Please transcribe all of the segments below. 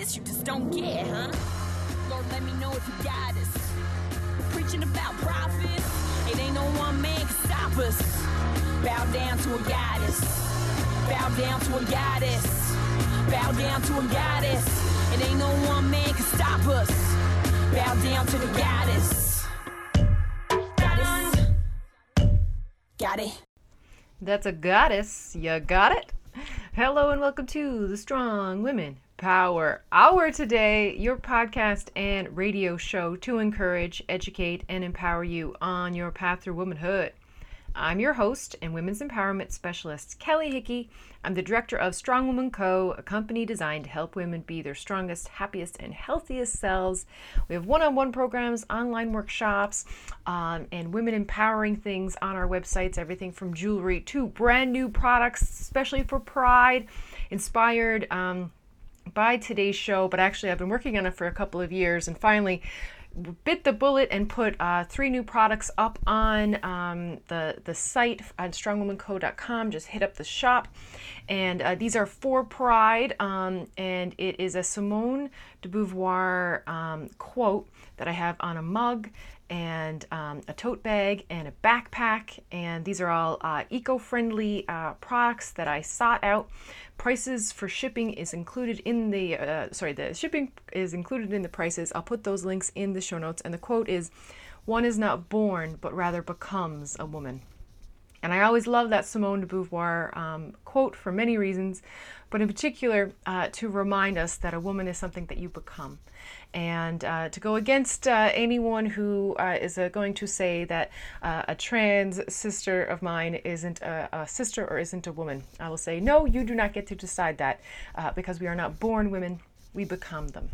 this, you just don't get, huh? Lord, let me know if you got us. Preaching about profits, it ain't no one man can stop us. Bow down to a goddess. Bow down to a goddess. Bow down to a goddess. It ain't no one man can stop us. Bow down to the goddess. Got it. That's a goddess. You got it? Hello and welcome to the Strong Women Power Hour today, your podcast and radio show to encourage, educate, and empower you on your path through womanhood. I'm your host and women's empowerment specialist, Kelly Hickey. I'm the director of Strong Woman Co., a company designed to help women be their strongest, happiest, and healthiest selves. We have one on one programs, online workshops, um, and women empowering things on our websites everything from jewelry to brand new products, especially for Pride, inspired. Um, by today's show, but actually, I've been working on it for a couple of years and finally bit the bullet and put uh, three new products up on um, the the site on strongwomanco.com. Just hit up the shop, and uh, these are for Pride, um, and it is a Simone de Beauvoir um, quote that I have on a mug and um, a tote bag and a backpack. And these are all uh, eco friendly uh, products that I sought out. Prices for shipping is included in the, uh, sorry, the shipping is included in the prices. I'll put those links in the show notes. And the quote is One is not born, but rather becomes a woman. And I always love that Simone de Beauvoir um, quote for many reasons, but in particular uh, to remind us that a woman is something that you become. And uh, to go against uh, anyone who uh, is uh, going to say that uh, a trans sister of mine isn't a, a, sister or isn't a woman, I will say, no, you do not get to decide that because we are not born women, we become them.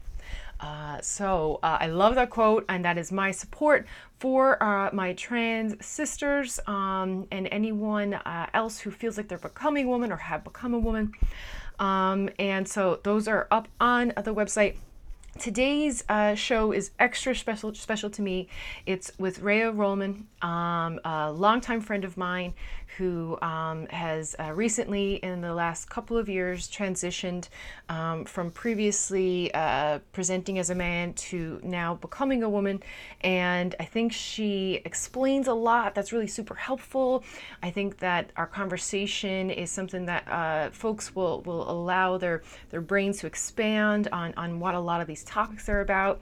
Uh, so uh, I love that quote, and that is my support for uh, my trans sisters um, and anyone uh, else who feels like they're becoming woman or have become a woman. Um, and so those are up on the website. Today's uh, show is extra special special to me. It's with Rhea Rollmann, um, a longtime friend of mine who um, has uh, recently, in the last couple of years, transitioned um, from previously uh, presenting as a man to now becoming a woman. And I think she explains a lot that's really super helpful. I think that our conversation is something that uh, folks will, will allow their, their brains to expand on, on what a lot of these topics are about.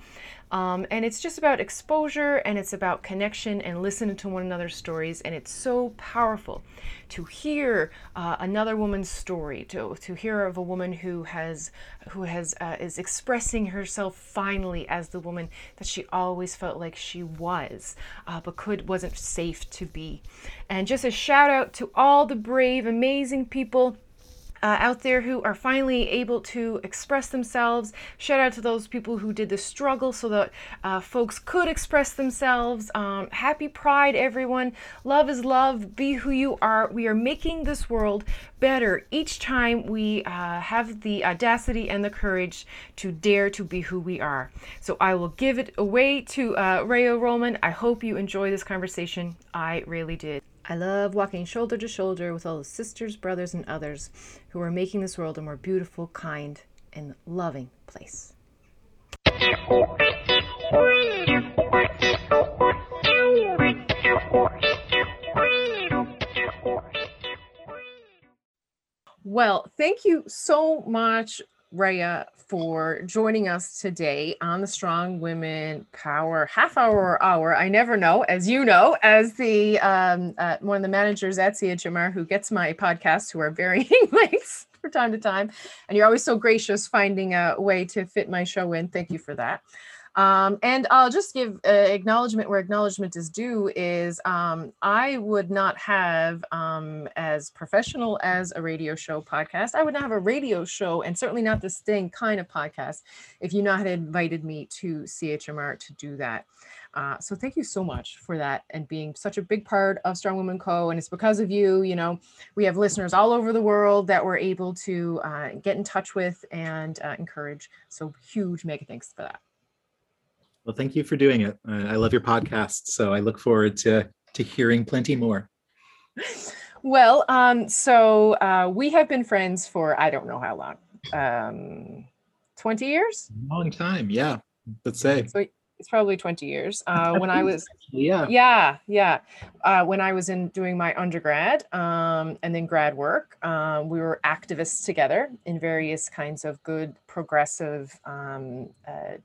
Um, and it's just about exposure and it's about connection and listening to one another's stories. And it's so powerful to hear uh, another woman's story, to, to hear of a woman who has who has uh, is expressing herself finally as the woman that she always felt like she was, uh, but could wasn't safe to be. And just a shout out to all the brave, amazing people uh, out there who are finally able to express themselves. Shout out to those people who did the struggle so that uh, folks could express themselves. Um, happy Pride, everyone. Love is love. Be who you are. We are making this world better each time we uh, have the audacity and the courage to dare to be who we are. So I will give it away to uh, Rhea Rollmann. I hope you enjoy this conversation. I really did. I love walking shoulder to shoulder with all the sisters, brothers, and others who are making this world a more beautiful, kind, and loving place. Well, thank you so much, Rhea, for joining us today on the Strong Women Power half hour or hour. I never know, as you know, as the um, uh, one of the managers at CHMR who gets my podcasts, who are varying lengths from time to time, and you're always so gracious finding a way to fit my show in. Thank you for that. Um, and I'll just give uh, acknowledgement where acknowledgement is due is um, I would not have um, as professional as a radio show podcast. I would not have a radio show and certainly not the same kind of podcast if you not had invited me to CHMR to do that. Uh, so thank you so much for that and being such a big part of Strong Woman Co. And it's because of you, you know, we have listeners all over the world that we're able to uh, get in touch with and uh, encourage. So huge mega thanks for that. Well, thank you for doing it. I love your podcast, so I look forward to to hearing plenty more. Well, um, so uh, we have been friends for I don't know how long. Um, 20 years? Long time, yeah. Let's say. So it's probably 20 years. Uh, when I was, Yeah. yeah, yeah. Uh, when I was in doing my undergrad um, and then grad work, um, we were activists together in various kinds of good progressive um, uh,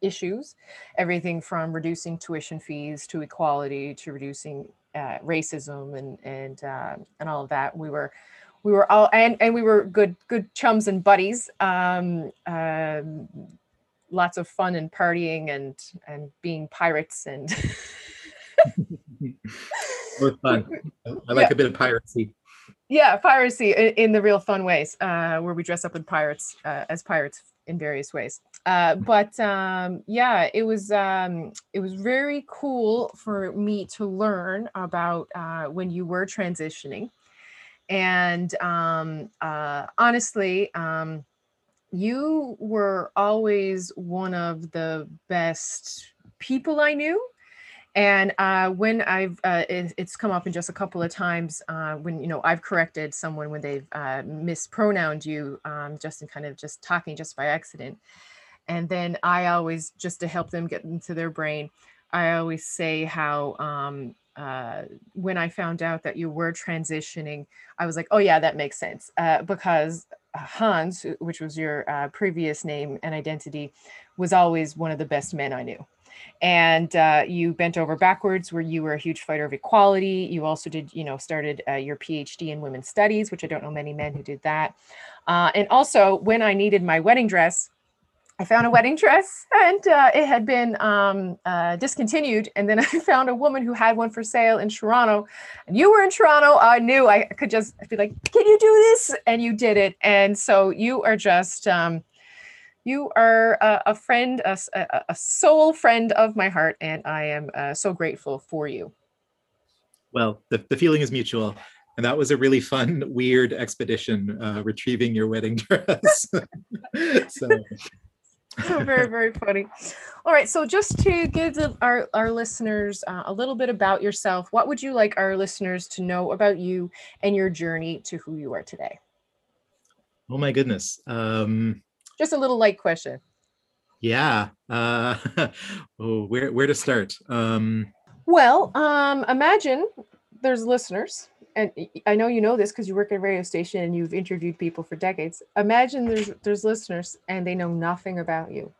issues, everything from reducing tuition fees to equality to reducing uh, racism and and uh, and all of that. We were we were all and and we were good good chums and buddies. Um, um, lots of fun and partying and and being pirates and Both fun. I like a bit of piracy. yeah piracy in, in the real fun ways uh where we dress up in pirates uh, as pirates in various ways uh but um yeah it was um it was very cool for me to learn about uh when you were transitioning and um uh honestly um you were always one of the best people i knew and uh, when I've, uh, it, it's come up in just a couple of times uh, when, you know, I've corrected someone when they've mispronounced you, um, just in kind of just talking just by accident. And then I always, just to help them get into their brain, I always say how um, uh, when I found out that you were transitioning, I was like, oh yeah, that makes sense. Uh, because Hans, which was your uh, previous name and identity, was always one of the best men I knew and uh, you bent over backwards where you were a huge fighter of equality you also did you know started uh, your phd in women's studies which i don't know many men who did that uh, and also when i needed my wedding dress i found a wedding dress and uh, it had been um, uh, discontinued and then i found a woman who had one for sale in toronto and you were in toronto i knew i could just be like can you do this and you did it and so you are just um, you are a, a friend, a soul friend of my heart, and I am uh, so grateful for you. Well, the, the feeling is mutual. And that was a really fun, weird expedition, uh, retrieving your wedding dress. so, very, very funny. All right, so just to give the, our, our listeners uh, a little bit about yourself, what would you like our listeners to know about you and your journey to who you are today? oh my goodness. Um, Just a little light question. yeah. Uh, oh, where, where to start? Um, Well, um, imagine there's listeners, and I know you know this because you work at a radio station and you've interviewed people for decades. Imagine there's there's listeners and they know nothing about you.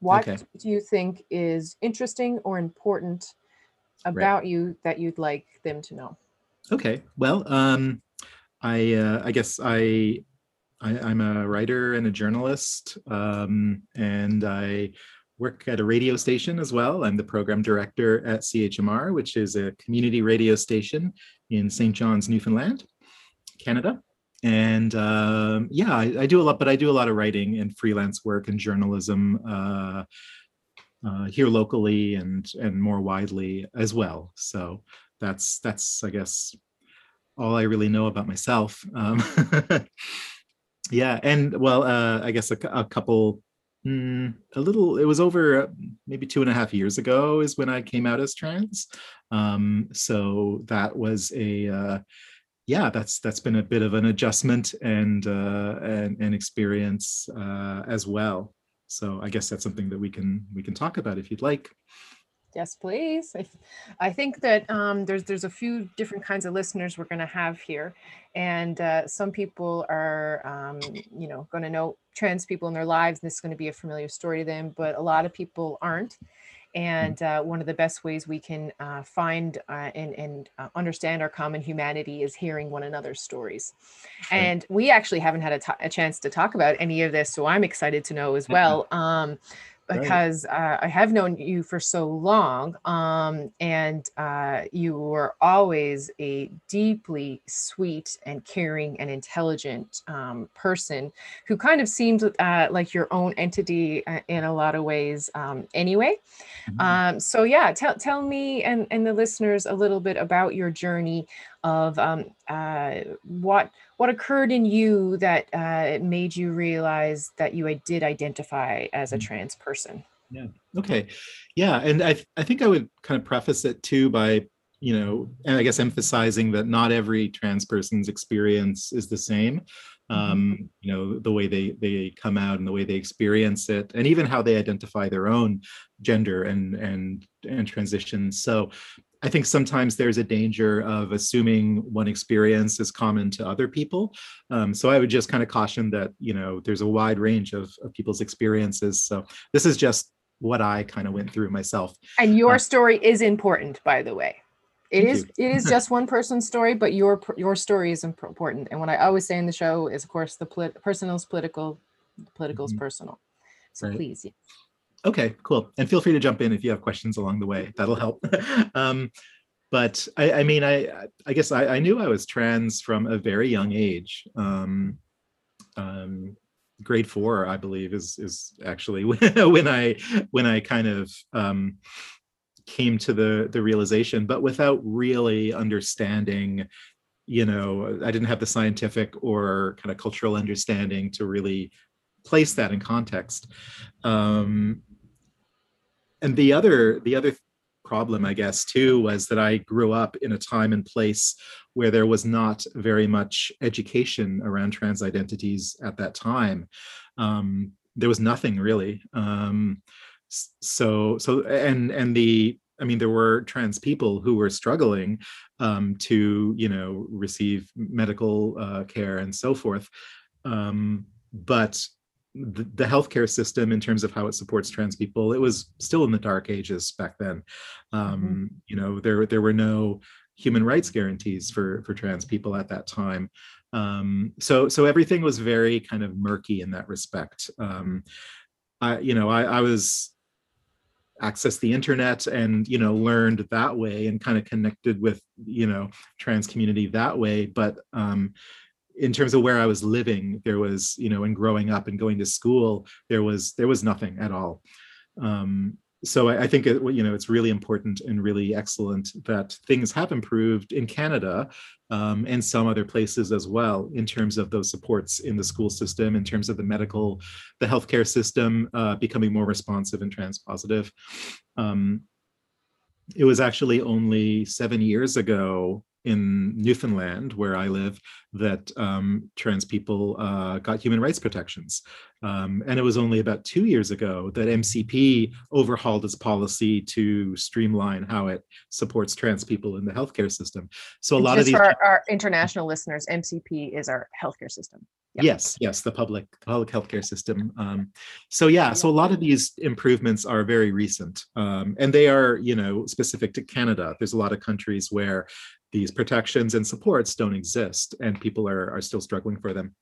What Okay. do you think is interesting or important about you that you'd like them to know? Okay. Well, um, I uh, I guess I, I I'm a writer and a journalist, um, and I work at a radio station as well. I'm the program director at CHMR, which is a community radio station in St. John's, Newfoundland, Canada. And um, yeah, I, I do a lot, but I do a lot of writing and freelance work and journalism uh, uh, here locally and and more widely as well. So that's that's I guess all I really know about myself. Um, yeah, and well, uh, I guess a, a couple, mm, a little. It was over uh, maybe two and a half years ago is when I came out as trans. Um, so that was a uh, yeah, that's that's been a bit of an adjustment and uh, and and experience uh, as well. So I guess that's something that we can we can talk about if you'd like. Yes, please. I, I think that um, there's there's a few different kinds of listeners we're going to have here, and uh, some people are um, you know going to know trans people in their lives, and this is going to be a familiar story to them. But a lot of people aren't, and uh, one of the best ways we can uh, find uh, and and uh, understand our common humanity is hearing one another's stories. And we actually haven't had a chance to talk about any of this, so I'm excited to know as well. Um. Because uh, I have known you for so long, um, and uh, you were always a deeply sweet and caring and intelligent um, person who kind of seemed uh, like your own entity uh, in a lot of ways, um, anyway. Mhm. Um, so yeah, tell tell me and and the listeners a little bit about your journey of um, uh, what what occurred in you that uh, made you realize that you did identify as a Mm. trans person. Yeah. Okay. Yeah. And I, I think I would kind of preface it too by, you know, and I guess emphasizing that not every trans person's experience is the same. um, you know the way they they come out and the way they experience it and even how they identify their own gender and and and transition so i think sometimes there's a danger of assuming one experience is common to other people um, so i would just kind of caution that you know there's a wide range of, of people's experiences so this is just what i kind of went through myself And your Uh, story is important, by the way. It is it is just one person's story, but your your story is important. And what I always say in the show is, of course, the polit- personal is political, the political is Mhm. personal. So Right. please, yeah. Okay, cool. And feel free to jump in if you have questions along the way. That'll help. um, but I, I mean, I, I guess I, I knew I was trans from a very young age. Um, um, grade four, I believe, is is actually when I when I kind of um, came to the the realization, but without really understanding. You know, I didn't have the scientific or kind of cultural understanding to really place that in context. Um, and the other the other problem i guess too was that i grew up in a time and place where there was not very much education around trans identities at that time. Um, there was nothing really. Um, so so and and the i mean there were trans people who were struggling um, to you know receive medical uh, care and so forth. Um, but the, the healthcare system in terms of how it supports trans people it was still in the dark ages back then. Um you know there there were no human rights guarantees for for trans people at that time. Um so so everything was very kind of murky in that respect. Um i you know i i was accessed the internet and you know learned that way and kind of connected with you know trans community that way. But um in terms of where I was living, there was, you know, and growing up and going to school, there was there was nothing at all. Um, so I, I think it, you know it's really important and really excellent that things have improved in Canada um, and some other places as well in terms of those supports in the school system, in terms of the medical, the healthcare system uh, becoming more responsive and transpositive. Um, it was actually only seven years ago in Newfoundland, where I live, that um, trans people uh, got human rights protections. Um, and it was only about two years ago that MCP overhauled its policy to streamline how it supports trans people in the healthcare system. So a lot of these for our, our international listeners, MCP is our healthcare system. Yep. Yes, yes, the public public healthcare system. Um, so yeah, so a lot of these improvements are very recent, um, and they are, you know, specific to Canada. There's a lot of countries where these protections and supports don't exist, and people are are still struggling for them.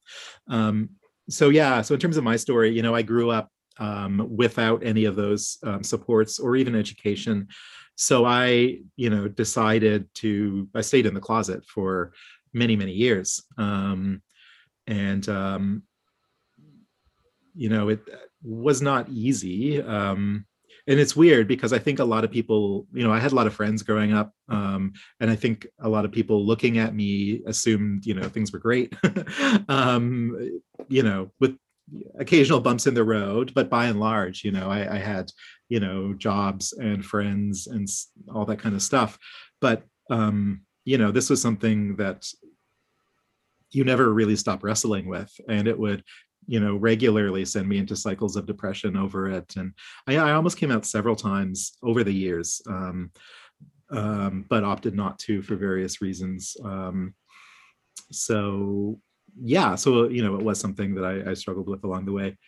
Um, so yeah, so in terms of my story, you know, I grew up um, without any of those um, supports or even education. So I, you know, decided to. I stayed in the closet for many many years. Um, and um, you know it was not easy um, and it's weird because i think a lot of people you know i had a lot of friends growing up um, and i think a lot of people looking at me assumed you know things were great. Um, you know with occasional bumps in the road but by and large you know I, I had you know jobs and friends and all that kind of stuff. But um, you know this was something that you never really stop wrestling with and it would you know regularly send me into cycles of depression over it. And i, I almost came out several times over the years um, um, but opted not to for various reasons. Um, so yeah so you know it was something that i, I struggled with along the way.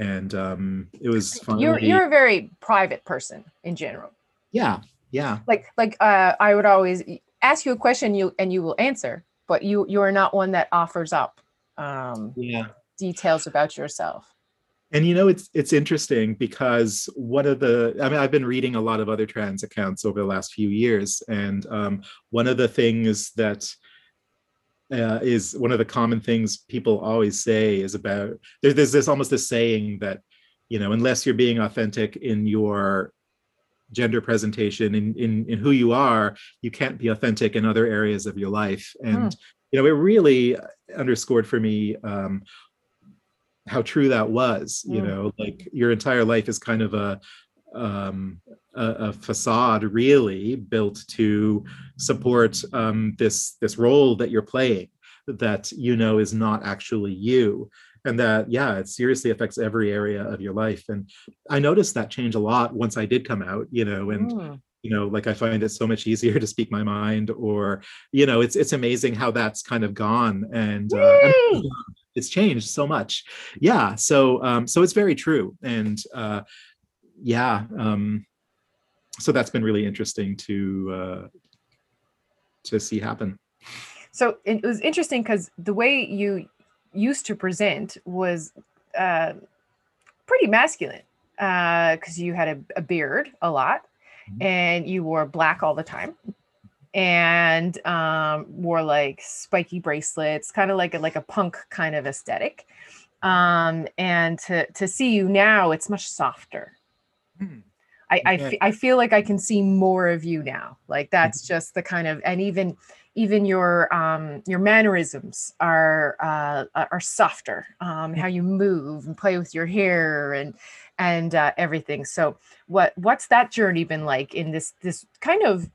And um, it was finally You're you're a very private person in general. yeah yeah. Like like uh, I would always ask you a question, you and you will answer, but you you are not one that offers up um, yeah details about yourself. And you know, it's it's interesting because one of the I mean, I've been reading a lot of other trans accounts over the last few years, and um, one of the things that uh, is one of the common things people always say is about there, there's this almost this saying that you know unless you're being authentic in your gender presentation in in, in who you are you can't be authentic in other areas of your life and you know it really underscored for me um, how true that was you Mm. know like your entire life is kind of a um a, a facade really built to support um this this role that you're playing that you know is not actually you and that yeah it seriously affects every area of your life and i noticed that change a lot once i did come out you know and Mm. you know like i find it so much easier to speak my mind or you know it's it's amazing how that's kind of gone and uh! It's changed so much. Yeah so um so it's very true. And uh yeah um so that's been really interesting to uh to see happen. So it was interesting because the way you used to present was uh, pretty masculine because you had a, a beard a lot Mhm. and you wore black all the time and um, wore like spiky bracelets, kind of like a, like a punk kind of aesthetic. Um, and to to see you now, it's much softer. Hmm. I I, fe- I feel like I can see more of you now. Like that's just the kind of and even even your um your mannerisms are uh are softer. Um how you move and play with your hair and and uh, everything. So what what's that journey been like in this this kind of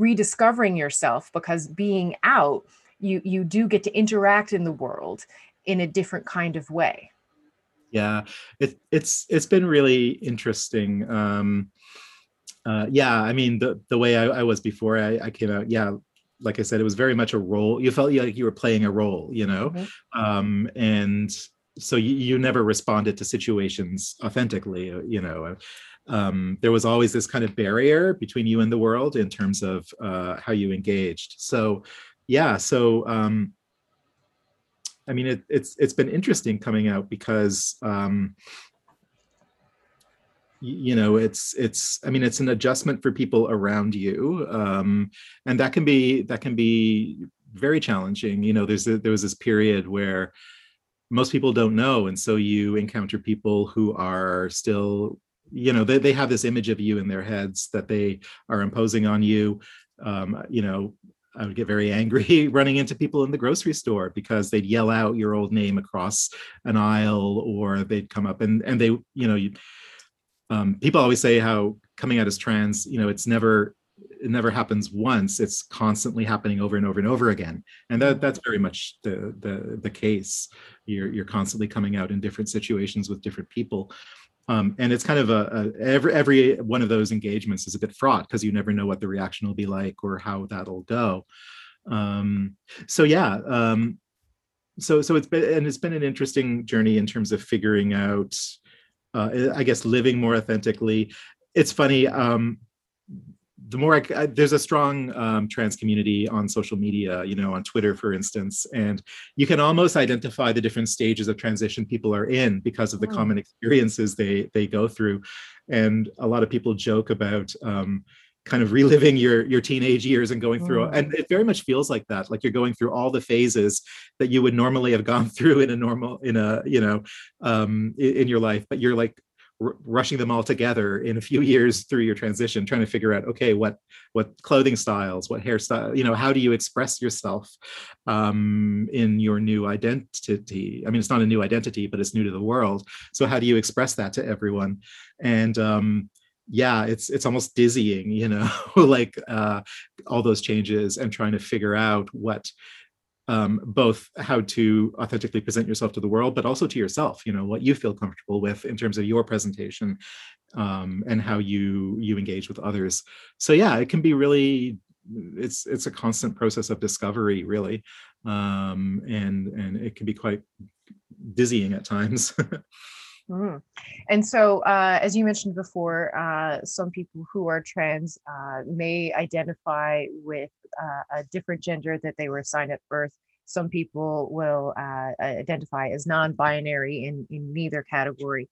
rediscovering yourself because being out you you do get to interact in the world in a different kind of way. yeah it, it's it's been really interesting um uh yeah i mean the the way i, I was before I, I came out yeah like i said it was very much a role you felt like you were playing a role you know Mhm. um and so you, you never responded to situations authentically uh, you know um, there was always this kind of barrier between you and the world in terms of uh, how you engaged so yeah so um, I mean, it, it's it's been interesting coming out because um, you know it's it's I mean it's an adjustment for people around you, um, and that can be that can be very challenging. You know, there's a, there was this period where most people don't know, and so you encounter people who are still you know they, they have this image of you in their heads that they are imposing on you. Um, you know I would get very angry running into people in the grocery store because they'd yell out your old name across an aisle or they'd come up and and they you know you um, people always say how coming out as trans you know it's never it never happens once. It's constantly happening over and over and over again. And that that's very much the the the case. You're you're constantly coming out in different situations with different people um, and it's kind of a, a every every one of those engagements is a bit fraught because you never know what the reaction will be like or how that'll go. Um, so yeah um, so so it's been and it's been an interesting journey in terms of figuring out uh, i guess living more authentically. It's funny um, the more I, I- there's a strong um, trans community on social media, you know, on Twitter, for instance, and you can almost identify the different stages of transition people are in because of the Mm. common experiences they they go through, and a lot of people joke about. Um, kind of reliving your your teenage years and going through Mm. and it very much feels like that like you're going through all the phases that you would normally have gone through in a normal in a you know um in, in your life but you're like r- rushing them all together in a few years through your transition trying to figure out okay what what clothing styles what hairstyle you know how do you express yourself um in your new identity? I mean it's not a new identity but it's new to the world. So how do you express that to everyone? And um yeah it's it's almost dizzying you know like uh all those changes and trying to figure out what um, both how to authentically present yourself to the world, but also to yourself. You know what you feel comfortable with in terms of your presentation um, and how you you engage with others. So yeah, it can be really it's it's a constant process of discovery, really, um, and and it can be quite dizzying at times. Mm. And so, uh, as you mentioned before, uh, some people who are trans uh, may identify with uh, a different gender that they were assigned at birth. Some people will uh, identify as non-binary in, in neither category.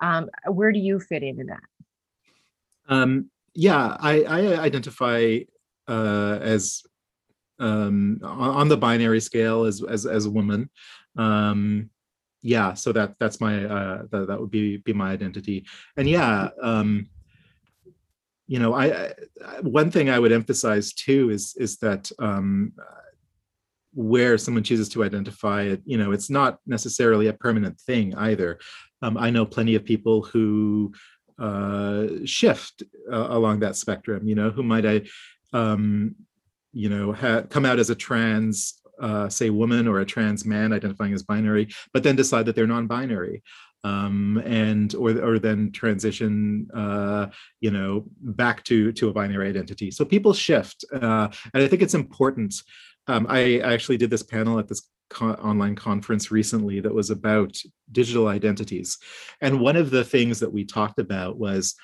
Um, where do you fit into that? Um, yeah, I, I identify uh, as um, on the binary scale as as, as a woman. Um, yeah, so that that's my uh, that, that would be be my identity. And yeah, um, you know, I, I one thing I would emphasize too is is that um, where someone chooses to identify it, you know, it's not necessarily a permanent thing either. Um, I know plenty of people who uh, shift uh, along that spectrum, you know, who might I, um, you know, ha- come out as a trans uh, say woman or a trans man identifying as binary, but then decide that they're non-binary. Um, and or or then transition, uh, you know, back to to a binary identity. So people shift, uh, and I think it's important. Um, I, I actually did this panel at this online conference recently that was about digital identities, and one of the things that we talked about was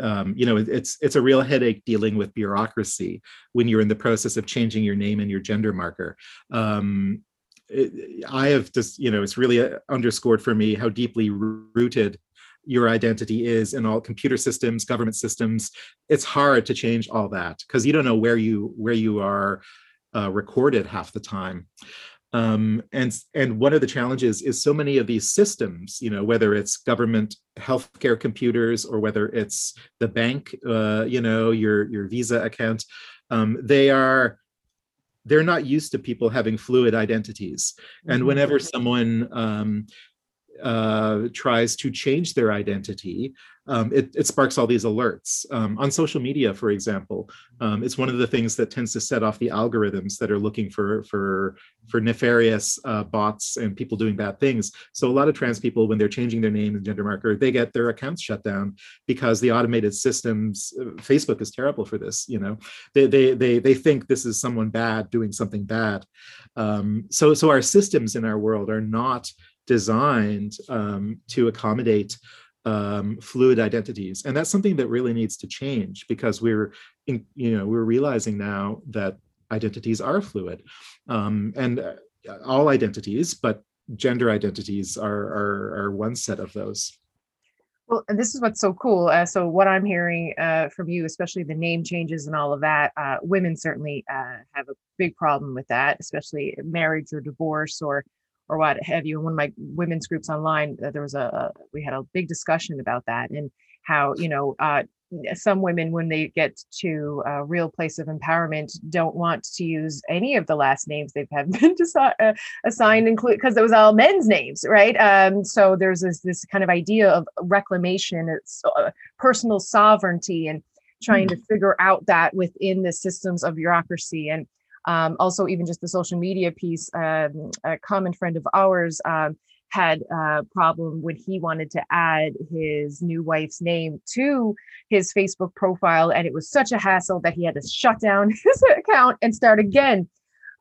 um, you know, it's it's a real headache dealing with bureaucracy when you're in the process of changing your name and your gender marker. Um, it, I have just, you know, it's really uh, underscored for me how deeply rooted your identity is in all computer systems, government systems. It's hard to change all that because you don't know where you where you are uh, recorded half the time. Um, and and one of the challenges is so many of these systems, you know, whether it's government healthcare computers or whether it's the bank, uh, you know, your your Visa account, um, they are they're not used to people having fluid identities. And mm-hmm. whenever someone um, uh, tries to change their identity, um, it, it, sparks all these alerts. Um, on social media, for example, um, it's one of the things that tends to set off the algorithms that are looking for for for nefarious uh, bots and people doing bad things. So a lot of trans people, when they're changing their name and gender marker, they get their accounts shut down because the automated systems. Uh, Facebook is terrible for this. You know, they they they they think this is someone bad doing something bad. Um, so so our systems in our world are not designed um, to accommodate um, fluid identities and that's something that really needs to change because we're in, you know we're realizing now that identities are fluid um, and uh, all identities but gender identities are, are, are one set of those well, and this is what's so cool. Uh, so, what I'm hearing uh, from you, especially the name changes and all of that, uh, women certainly uh, have a big problem with that, especially marriage or divorce or or what have you. In one of my women's groups online, uh, there was a we had a big discussion about that and how you know uh, some women when they get to a real place of empowerment don't want to use any of the last names they've have been desi- uh, assigned include because it was all men's names right um, so there's this this kind of idea of reclamation it's uh, personal sovereignty and trying mm. to figure out that within the systems of bureaucracy and um, also, even just the social media piece, um, a common friend of ours um, had a problem when he wanted to add his new wife's name to his Facebook profile. And it was such a hassle that he had to shut down his account and start again.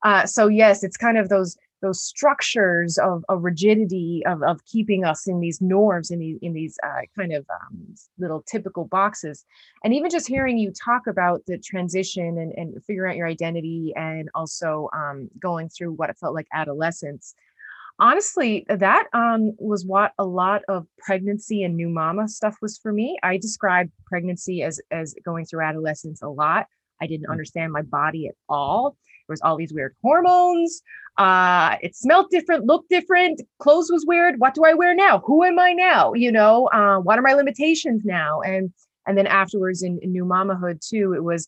Uh, so, yes, it's kind of those those structures of, of rigidity of, of keeping us in these norms in these in these uh, kind of um, little typical boxes. And even just hearing you talk about the transition and, and figuring out your identity and also um, going through what it felt like adolescence honestly that um, was what a lot of pregnancy and new mama stuff was for me. I described pregnancy as as going through adolescence a lot. I didn't mm. understand my body at all there was all these weird hormones. Uh, it smelled different, looked different. Clothes was weird. What do I wear now? Who am I now? You know, uh, what are my limitations now? And and then afterwards in, in new mamahood too, it was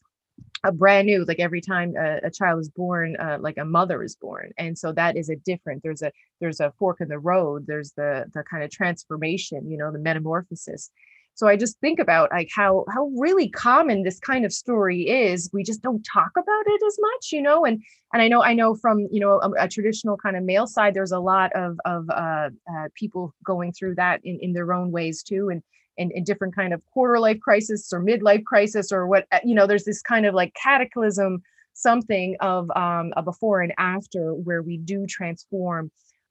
a brand new like every time a, a child is born uh, like a mother is born and so that is a different there's a there's a fork in the road there's the the kind of transformation you know the metamorphosis so i just think about like how how really common this kind of story is. We just don't talk about it as much you know and and i know i know from you know a, a traditional kind of male side there's a lot of of uh, uh, people going through that in in their own ways too and in different kind of quarter life crisis or midlife crisis or what uh, you know there's this kind of like cataclysm something of um, a before and after where we do transform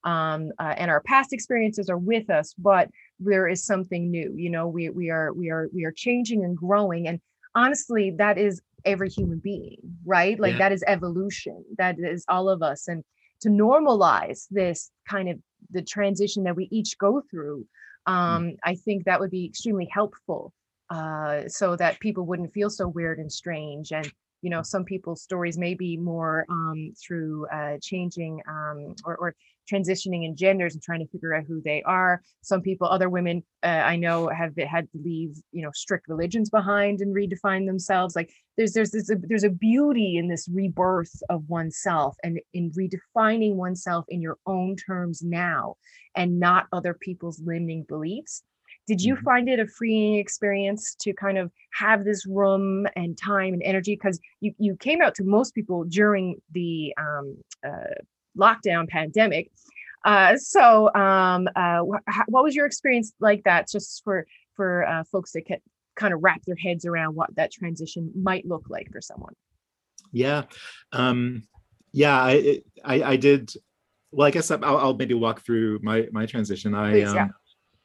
um, uh, and our past experiences are with us but there is something new you know we we are we are we are changing and growing and honestly that is every human being right like yeah. that is evolution that is all of us and to normalize this kind of the transition that we each go through mm. um, mm. i think that would be extremely helpful uh, so that people wouldn't feel so weird and strange and you know some people's stories may be more um, through uh, changing um, or, or, transitioning in genders and trying to figure out who they are. Some people other women uh, i know have had to leave you know strict religions behind and redefine themselves. Like there's there's there's a beauty in this rebirth of oneself and in redefining oneself in your own terms now and not other people's limiting beliefs did you Mhm. find it a freeing experience to kind of have this room and time and energy because you, you came out to most people during the um, uh, lockdown pandemic uh, so um, uh, wh- what was your experience like that just for for uh, folks that can kind of wrap their heads around what that transition might look like for someone Yeah. Um, yeah, I, I I did well, I guess I'll, I'll maybe walk through my my transition. I Please, um, yeah.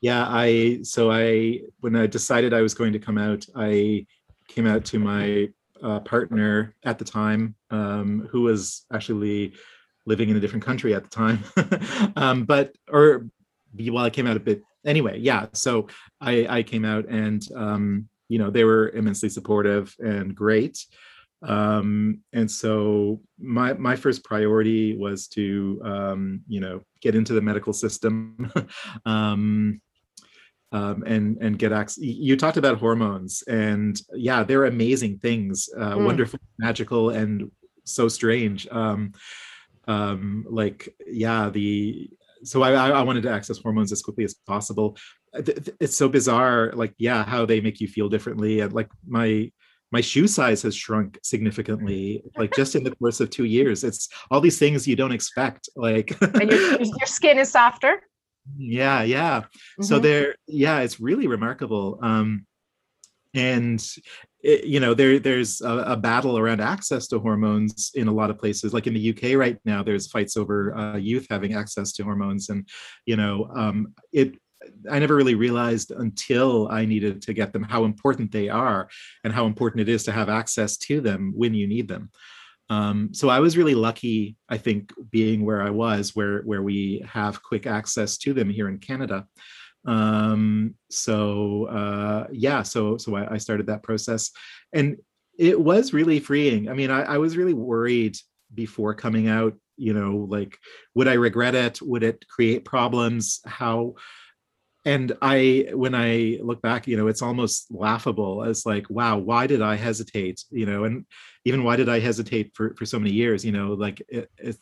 Yeah, I so I when I decided I was going to come out, I came out to my uh, partner at the time, um, who was actually living in a different country at the time. um, but or well, I came out a bit anyway. Yeah, so I I came out and um, you know they were immensely supportive and great um and so my my first priority was to um you know get into the medical system um um, and and get access. You talked about hormones, and yeah, they're amazing things, uh, Mm. wonderful, magical, and so strange. Um, um, like yeah, the so I I wanted to access hormones as quickly as possible. It's so bizarre, like yeah, how they make you feel differently, and like my my shoe size has shrunk significantly, like just in the course of two years. It's all these things you don't expect, like and your your skin is softer yeah, yeah so Mhm. there yeah it's really remarkable um and it, you know there there's a, a battle around access to hormones in a lot of places like in the uk right now there's fights over uh, youth having access to hormones and you know um it I never really realized until I needed to get them how important they are and how important it is to have access to them when you need them. Um, so I was really lucky, I think, being where I was, where where we have quick access to them here in Canada. Um, so uh, yeah, so so I, I started that process, and it was really freeing. I mean, I, I was really worried before coming out. You know, like would I regret it? Would it create problems? How? And i when i look back you know it's almost laughable as like wow why did i hesitate you know and even why did i hesitate for for so many years you know like it, it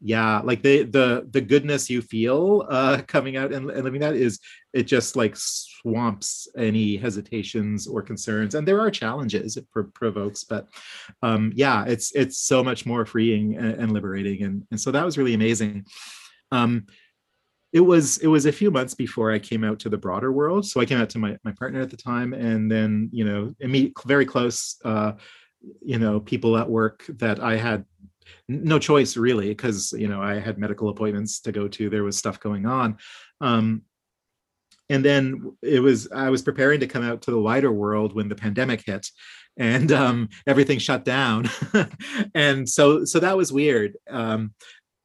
yeah like the the the goodness you feel uh coming out and, and living that is it just like swamps any hesitations or concerns. And there are challenges it pro- provokes but um yeah it's it's so much more freeing and, and liberating. And and so that was really amazing. Um it was it was a few months before I came out to the broader world. So I came out to my my partner at the time, and then you know, imme- very close, uh, you know, people at work that I had no choice really because you know I had medical appointments to go to. There was stuff going on. Um, and then it was I was preparing to come out to the wider world when the pandemic hit, and um, everything shut down, and so so that was weird. Um,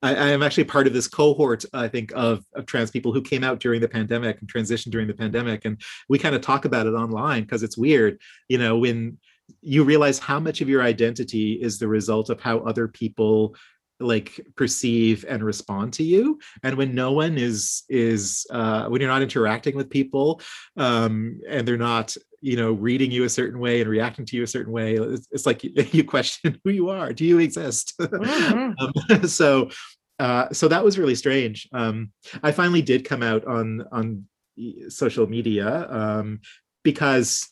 I, I am actually part of this cohort, I think, of, of trans people who came out during the pandemic and transitioned during the pandemic. And we kind of talk about it online because it's weird, you know, when you realize how much of your identity is the result of how other people like perceive and respond to you and when no one is is uh when you're not interacting with people um and they're not you know reading you a certain way and reacting to you a certain way it's, it's like you, you question who you are. Do you exist? Mhm. um, so uh, so that was really strange. Um, i finally did come out on on social media um, because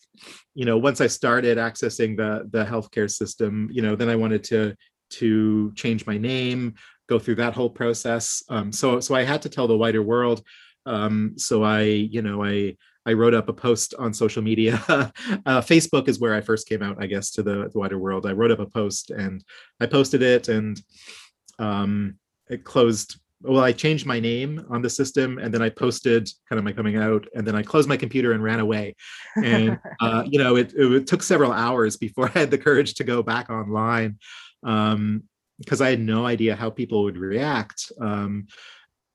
you know once i started accessing the the healthcare system you know then i wanted to to change my name go through that whole process. Um, so so i had to tell the wider world. Um, so i you know i I wrote up a post on social media. uh, Facebook is where I first came out, I guess, to the, the wider world. I wrote up a post and I posted it, and um, it closed. Well, I changed my name on the system, and then I posted kind of my coming out, and then I closed my computer and ran away. And uh, you know, it, it took several hours before I had the courage to go back online um, because I had no idea how people would react. Um,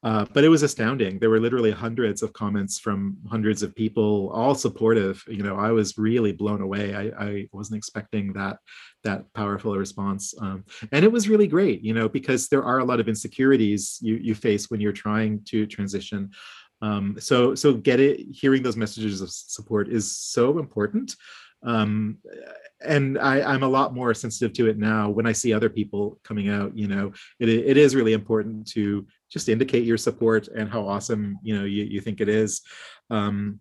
uh, but it was astounding. There were literally hundreds of comments from hundreds of people, all supportive. You know, I was really blown away. I, I wasn't expecting that that powerful response, um, and it was really great. You know, because there are a lot of insecurities you you face when you're trying to transition. Um, so so get it. Hearing those messages of support is so important. Um, and I, I'm a lot more sensitive to it now when I see other people coming out. You know, it, it is really important to just indicate your support and how awesome you know you, you think it is. Um,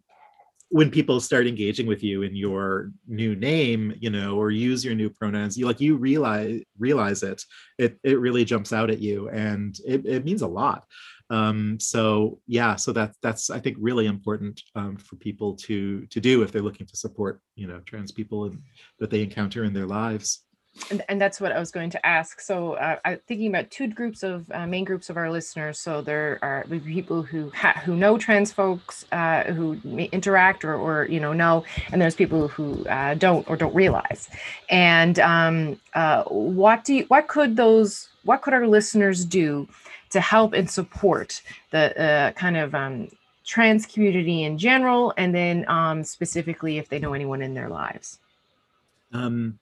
when people start engaging with you in your new name you know or use your new pronouns you like you realize realize it it it really jumps out at you and it, it means a lot. Um so yeah so that that's i think really important um, for people to to do if they're looking to support you know trans people and that they encounter in their lives and, and that's what I was going to ask. So, uh, I'm thinking about two groups of uh, main groups of our listeners. So there are people who ha- who know trans folks uh, who interact or, or you know know, and there's people who uh, don't or don't realize. And um, uh, what do you, what could those what could our listeners do to help and support the uh, kind of um, trans community in general, and then um, specifically if they know anyone in their lives? Um,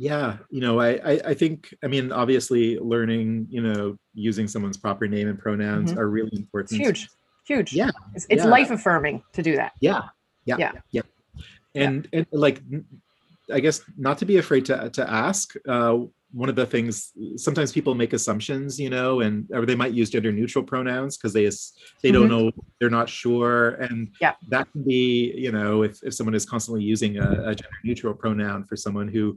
yeah you know I, I, I think i mean obviously learning you know using someone's proper name and pronouns mm-hmm. are really important it's huge huge yeah it's, it's yeah. life affirming to do that yeah yeah yeah yeah and yeah. and like i guess not to be afraid to to ask uh one of the things sometimes people make assumptions you know and or they might use gender neutral pronouns because they they mm-hmm. don't know they're not sure and yeah that can be you know if, if someone is constantly using a, a gender neutral pronoun for someone who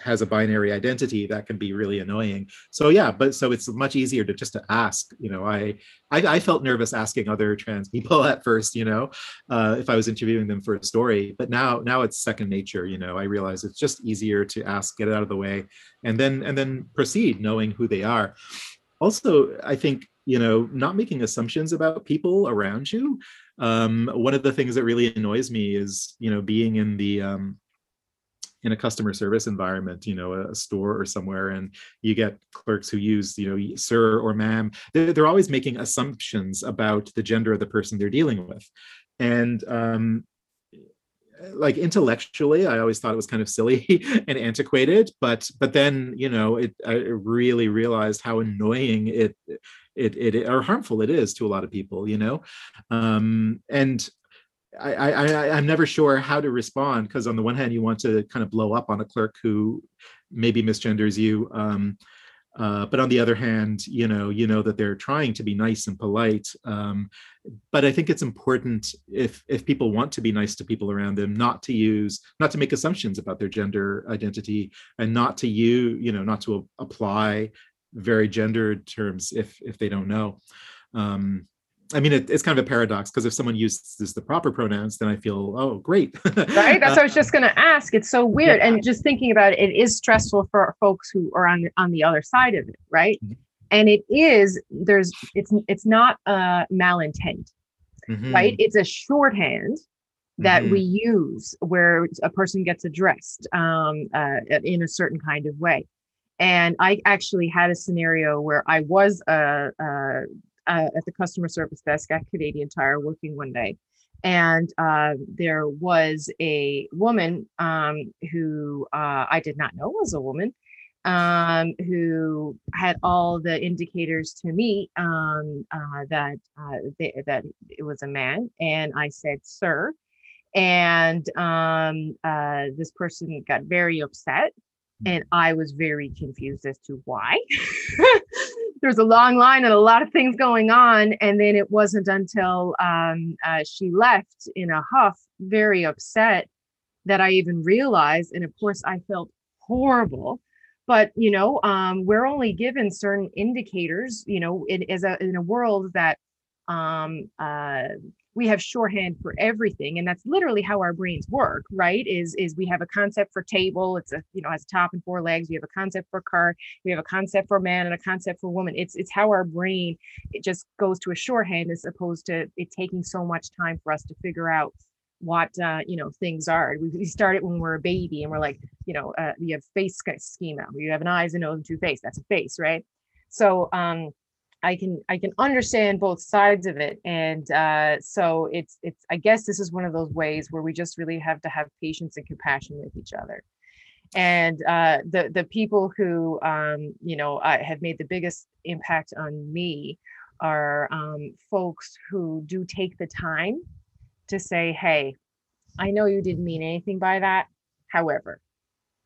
has a binary identity that can be really annoying. So yeah but so it's much easier to just to ask you know i i, I felt nervous asking other trans people at first you know uh, if i was interviewing them for a story but now now it's second nature you know i realize it's just easier to ask get it out of the way and then and then proceed knowing who they are. Also i think you know not making assumptions about people around you um, one of the things that really annoys me is you know being in the um, in a customer service environment, you know, a, store or somewhere, and you get clerks who use, you know, sir or ma'am. They're, they're always making assumptions about the gender of the person they're dealing with, and um, like intellectually i always thought it was kind of silly and antiquated but but then you know it i really realized how annoying it it, it or harmful it is to a lot of people you know um and I, I, I'm never sure how to respond because on the one hand you want to kind of blow up on a clerk who maybe misgenders you, um, uh, but on the other hand, you know, you know that they're trying to be nice and polite. Um, but I think it's important if if people want to be nice to people around them, not to use, not to make assumptions about their gender identity, and not to you, you know, not to apply very gendered terms if if they don't know. Um, I mean, it, it's kind of a paradox because if someone uses the proper pronouns, then I feel, oh, great. right. That's what I was just going to ask. It's so weird. Yeah. And just thinking about it, it is stressful for folks who are on, on the other side of it. Right. Mm-hmm. And it is, there's, it's, it's not a malintent, mm-hmm. right? It's a shorthand that mm-hmm. we use where a person gets addressed um, uh, in a certain kind of way. And I actually had a scenario where I was a, a uh, at the customer service desk at Canadian Tire working one day. And uh, there was a woman um, who uh, I did not know was a woman um, who had all the indicators to me um, uh, that uh, they, that it was a man. And I said, "Sir," and um, uh, this person got very upset and I was very confused as to why. There's a long line and a lot of things going on. And then it wasn't until um, uh, she left in a huff, very upset, that I even realized. And of course, I felt horrible. But you know, um, we're only given certain indicators. You know, in as a in a world that um, uh, we have shorthand for everything and that's literally how our brains work right? Is is we have a concept for table it's a you know has a top and four legs we have a concept for car we have a concept for man and a concept for woman. It's it's how our brain it just goes to a shorthand as opposed to it taking so much time for us to figure out what uh, you know things are. We, start it when we're a baby and we're like you know uh, we have face schema you have an eyes and nose and two face that's a face right? So um I can I can understand both sides of it, and uh, so it's it's I guess this is one of those ways where we just really have to have patience and compassion with each other, and uh, the the people who um, you know uh, have made the biggest impact on me are um, folks who do take the time to say, hey, I know you didn't mean anything by that, however,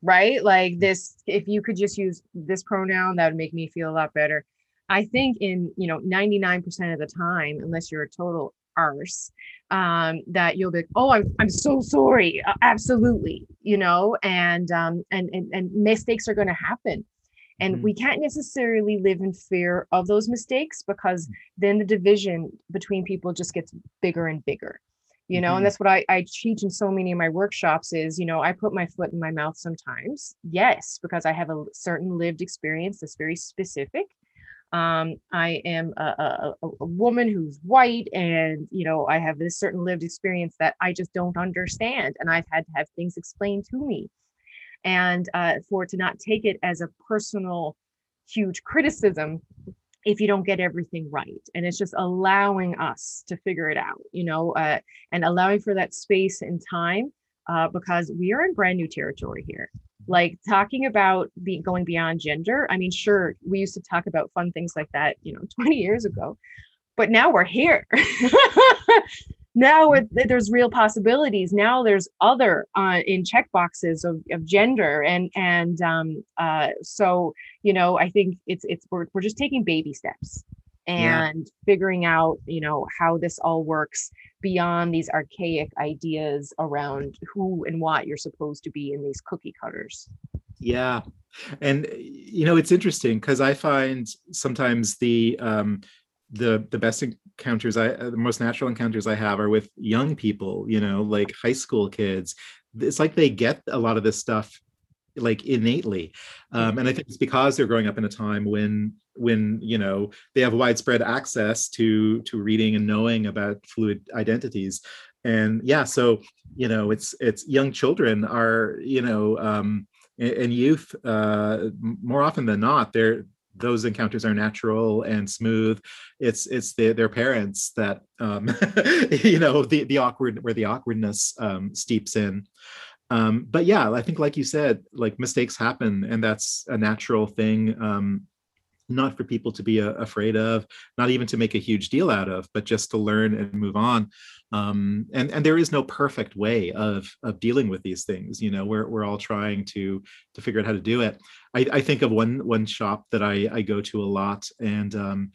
right? Like this, if you could just use this pronoun, that would make me feel a lot better I think in, you know, 99% of the time, unless you're a total arse um, that you'll be like, oh, I'm, I'm so sorry. Uh, absolutely. You know, and, um, and, and, and mistakes are going to happen. And mm-hmm. we can't necessarily live in fear of those mistakes because then the division between people just gets bigger and bigger you know mm-hmm. and that's what I, I teach in so many of my workshops is you know i put my foot in my mouth sometimes yes because i have a certain lived experience that's very specific um, i am a, a, a, woman who's white and you know i have this certain lived experience that i just don't understand and i've had to have things explained to me. And uh, for to not take it as a personal huge criticism if you don't get everything right and it's just allowing us to figure it out you know uh, and allowing for that space and time uh, because we are in brand new territory here like talking about being going beyond gender i mean sure we used to talk about fun things like that you know 20 years ago but now we're here. Now there's real possibilities. Now there's other uh, in check boxes of, of gender and and um, uh, so you know i think it's it's we're, we're just taking baby steps and yeah. figuring out you know how this all works beyond these archaic ideas around who and what you're supposed to be in these cookie cutters. Yeah. And you know it's interesting because i find sometimes the um the the best encounters i uh, the most natural encounters i have are with young people you know like high school kids. It's like they get a lot of this stuff like innately. Um, and i think it's because they're growing up in a time when when you know they have widespread access to to reading and knowing about fluid identities. And yeah so you know it's it's young children are you know um and youth uh more often than not they're those encounters are natural and smooth. It's it's the, their parents that um you know the the awkward where the awkwardness um steeps in um but yeah i think like you said like mistakes happen and that's a natural thing um not for people to be uh, afraid of, not even to make a huge deal out of, but just to learn and move on. Um, and and there is no perfect way of of dealing with these things. You know, we're we're all trying to to figure out how to do it. I, I think of one one shop that I I go to a lot, and um,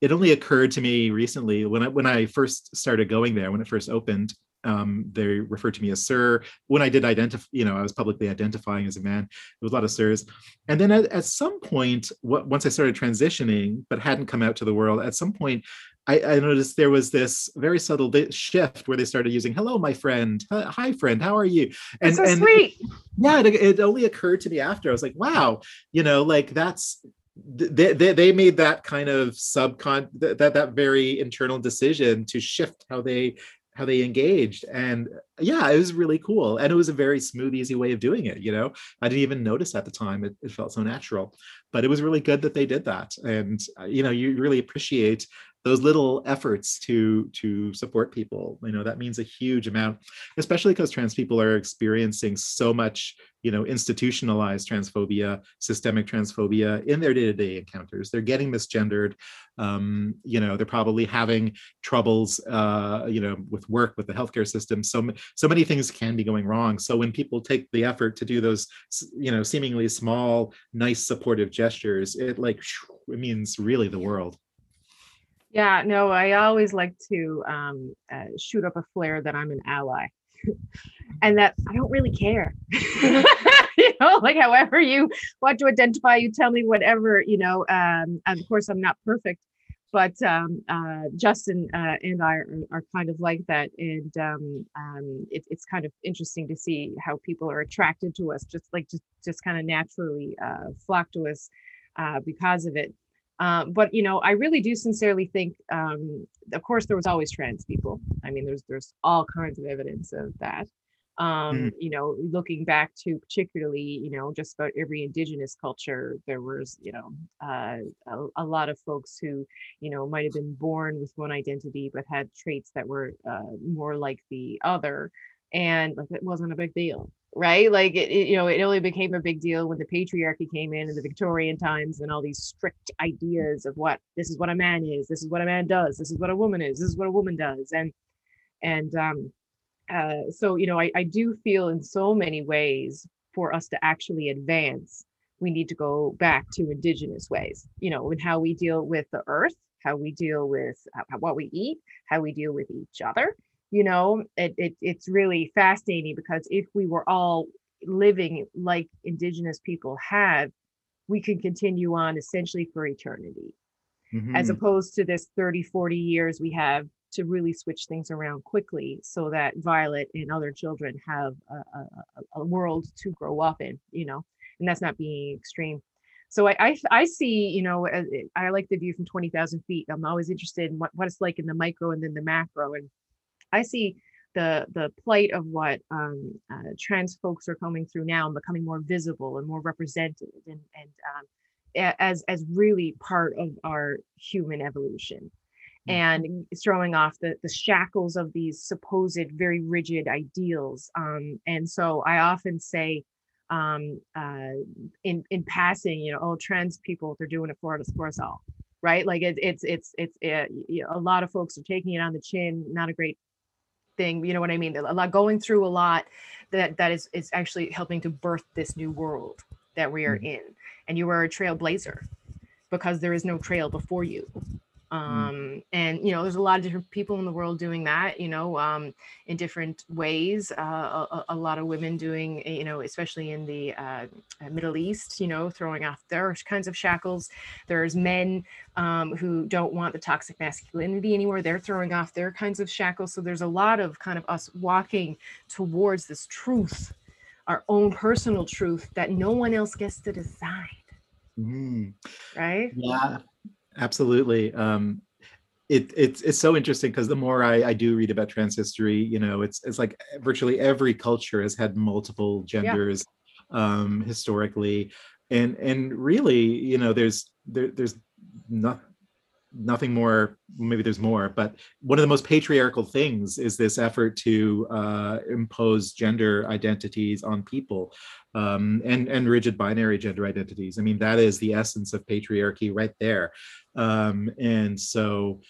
it only occurred to me recently when I when I first started going there when it first opened um, they referred to me as sir. When I did identify, you know, I was publicly identifying as a man. There was a lot of sirs. And then at, at some point, what, once I started transitioning, but hadn't come out to the world, at some point, I, I, noticed there was this very subtle shift where they started using "Hello, my friend," "Hi, friend, how are you?" And so and sweet. Yeah, it, it, only occurred to me after. I was like, "Wow, you know, like that's they, they, they made that kind of subcon that that very internal decision to shift how they how they engaged and yeah it was really cool and it was a very smooth easy way of doing it you know? I didn't even notice at the time it, it felt so natural but it was really good that they did that and uh, you know you really appreciate those little efforts to to support people you know that means a huge amount especially because trans people are experiencing so much you know institutionalized transphobia systemic transphobia in their day-to-day encounters. They're getting misgendered um, you know they're probably having troubles uh, you know with work with the healthcare system. So so many things can be going wrong. So when people take the effort to do those you know seemingly small nice supportive gestures it like it means really the world yeah, no, I always like to um, uh, shoot up a flare that I'm an ally and that I don't really care. you know, like however you want to identify, you tell me whatever, you know. Um, and of course, I'm not perfect, but um, uh, Justin uh, and I are, are, kind of like that. And um, um, it, it's kind of interesting to see how people are attracted to us, just like just, just kind of naturally uh, flock to us uh, because of it. Um, but you know, I really do sincerely think. Um, of course, there was always trans people. I mean, there's there's all kinds of evidence of that. Um, mm. You know, looking back to particularly, you know, just about every indigenous culture, there was, you know, uh, a, a, lot of folks who, you know, might have been born with one identity but had traits that were uh, more like the other, and like it wasn't a big deal right? Like it, it, you know, it only became a big deal when the patriarchy came in in the Victorian times and all these strict ideas of what this is what a man is, this is what a man does, this is what a woman is, this is what a woman does, and and um, uh, so you know, I, I do feel in so many ways for us to actually advance, we need to go back to indigenous ways, you know, in how we deal with the earth how we deal with uh, what we eat, how we deal with each other. You know, it, it it's really fascinating because if we were all living like indigenous people have, we could continue on essentially for eternity. Mm-hmm. As opposed to this 30, 40 years we have to really switch things around quickly so that Violet and other children have a, a, a world to grow up in, you know, and that's not being extreme. So I, I, I see, you know, I like the view from 20,000 feet. I'm always interested in what, what it's like in the micro and then the macro. And I see the the plight of what um, uh, trans folks are coming through now and becoming more visible and more represented and, and um, as as really part of our human evolution mm-hmm. and throwing off the the shackles of these supposed very rigid ideals um, and so i often say um, uh, in in passing you know oh trans people they're doing it for us for us all right like it, it's it's it's it, know, a lot of folks are taking it on the chin not a great thing you know what i mean a lot going through a lot that that is is actually helping to birth this new world that we are mm-hmm. in and you are a trailblazer because there is no trail before you. Um, and you know there's a lot of different people in the world doing that you know um, in different ways uh, a, a, lot of women doing you know especially in the uh, uh, middle east you know throwing off their kinds of shackles. There's men um, who don't want the toxic masculinity anymore. They're throwing off their kinds of shackles. So there's a lot of kind of us walking towards this truth our own personal truth that no one else gets to decide. Mm. right? Yeah absolutely um it, it's it's so interesting because the more I, I do read about trans history, you know, it's it's like virtually every culture has had multiple genders yeah. um, historically, and and really, you know, there's there, there's not nothing more maybe there's more but one of the most patriarchal things is this effort to uh, impose gender identities on people um, and and rigid binary gender identities. I mean that is the essence of patriarchy right there. Um, and so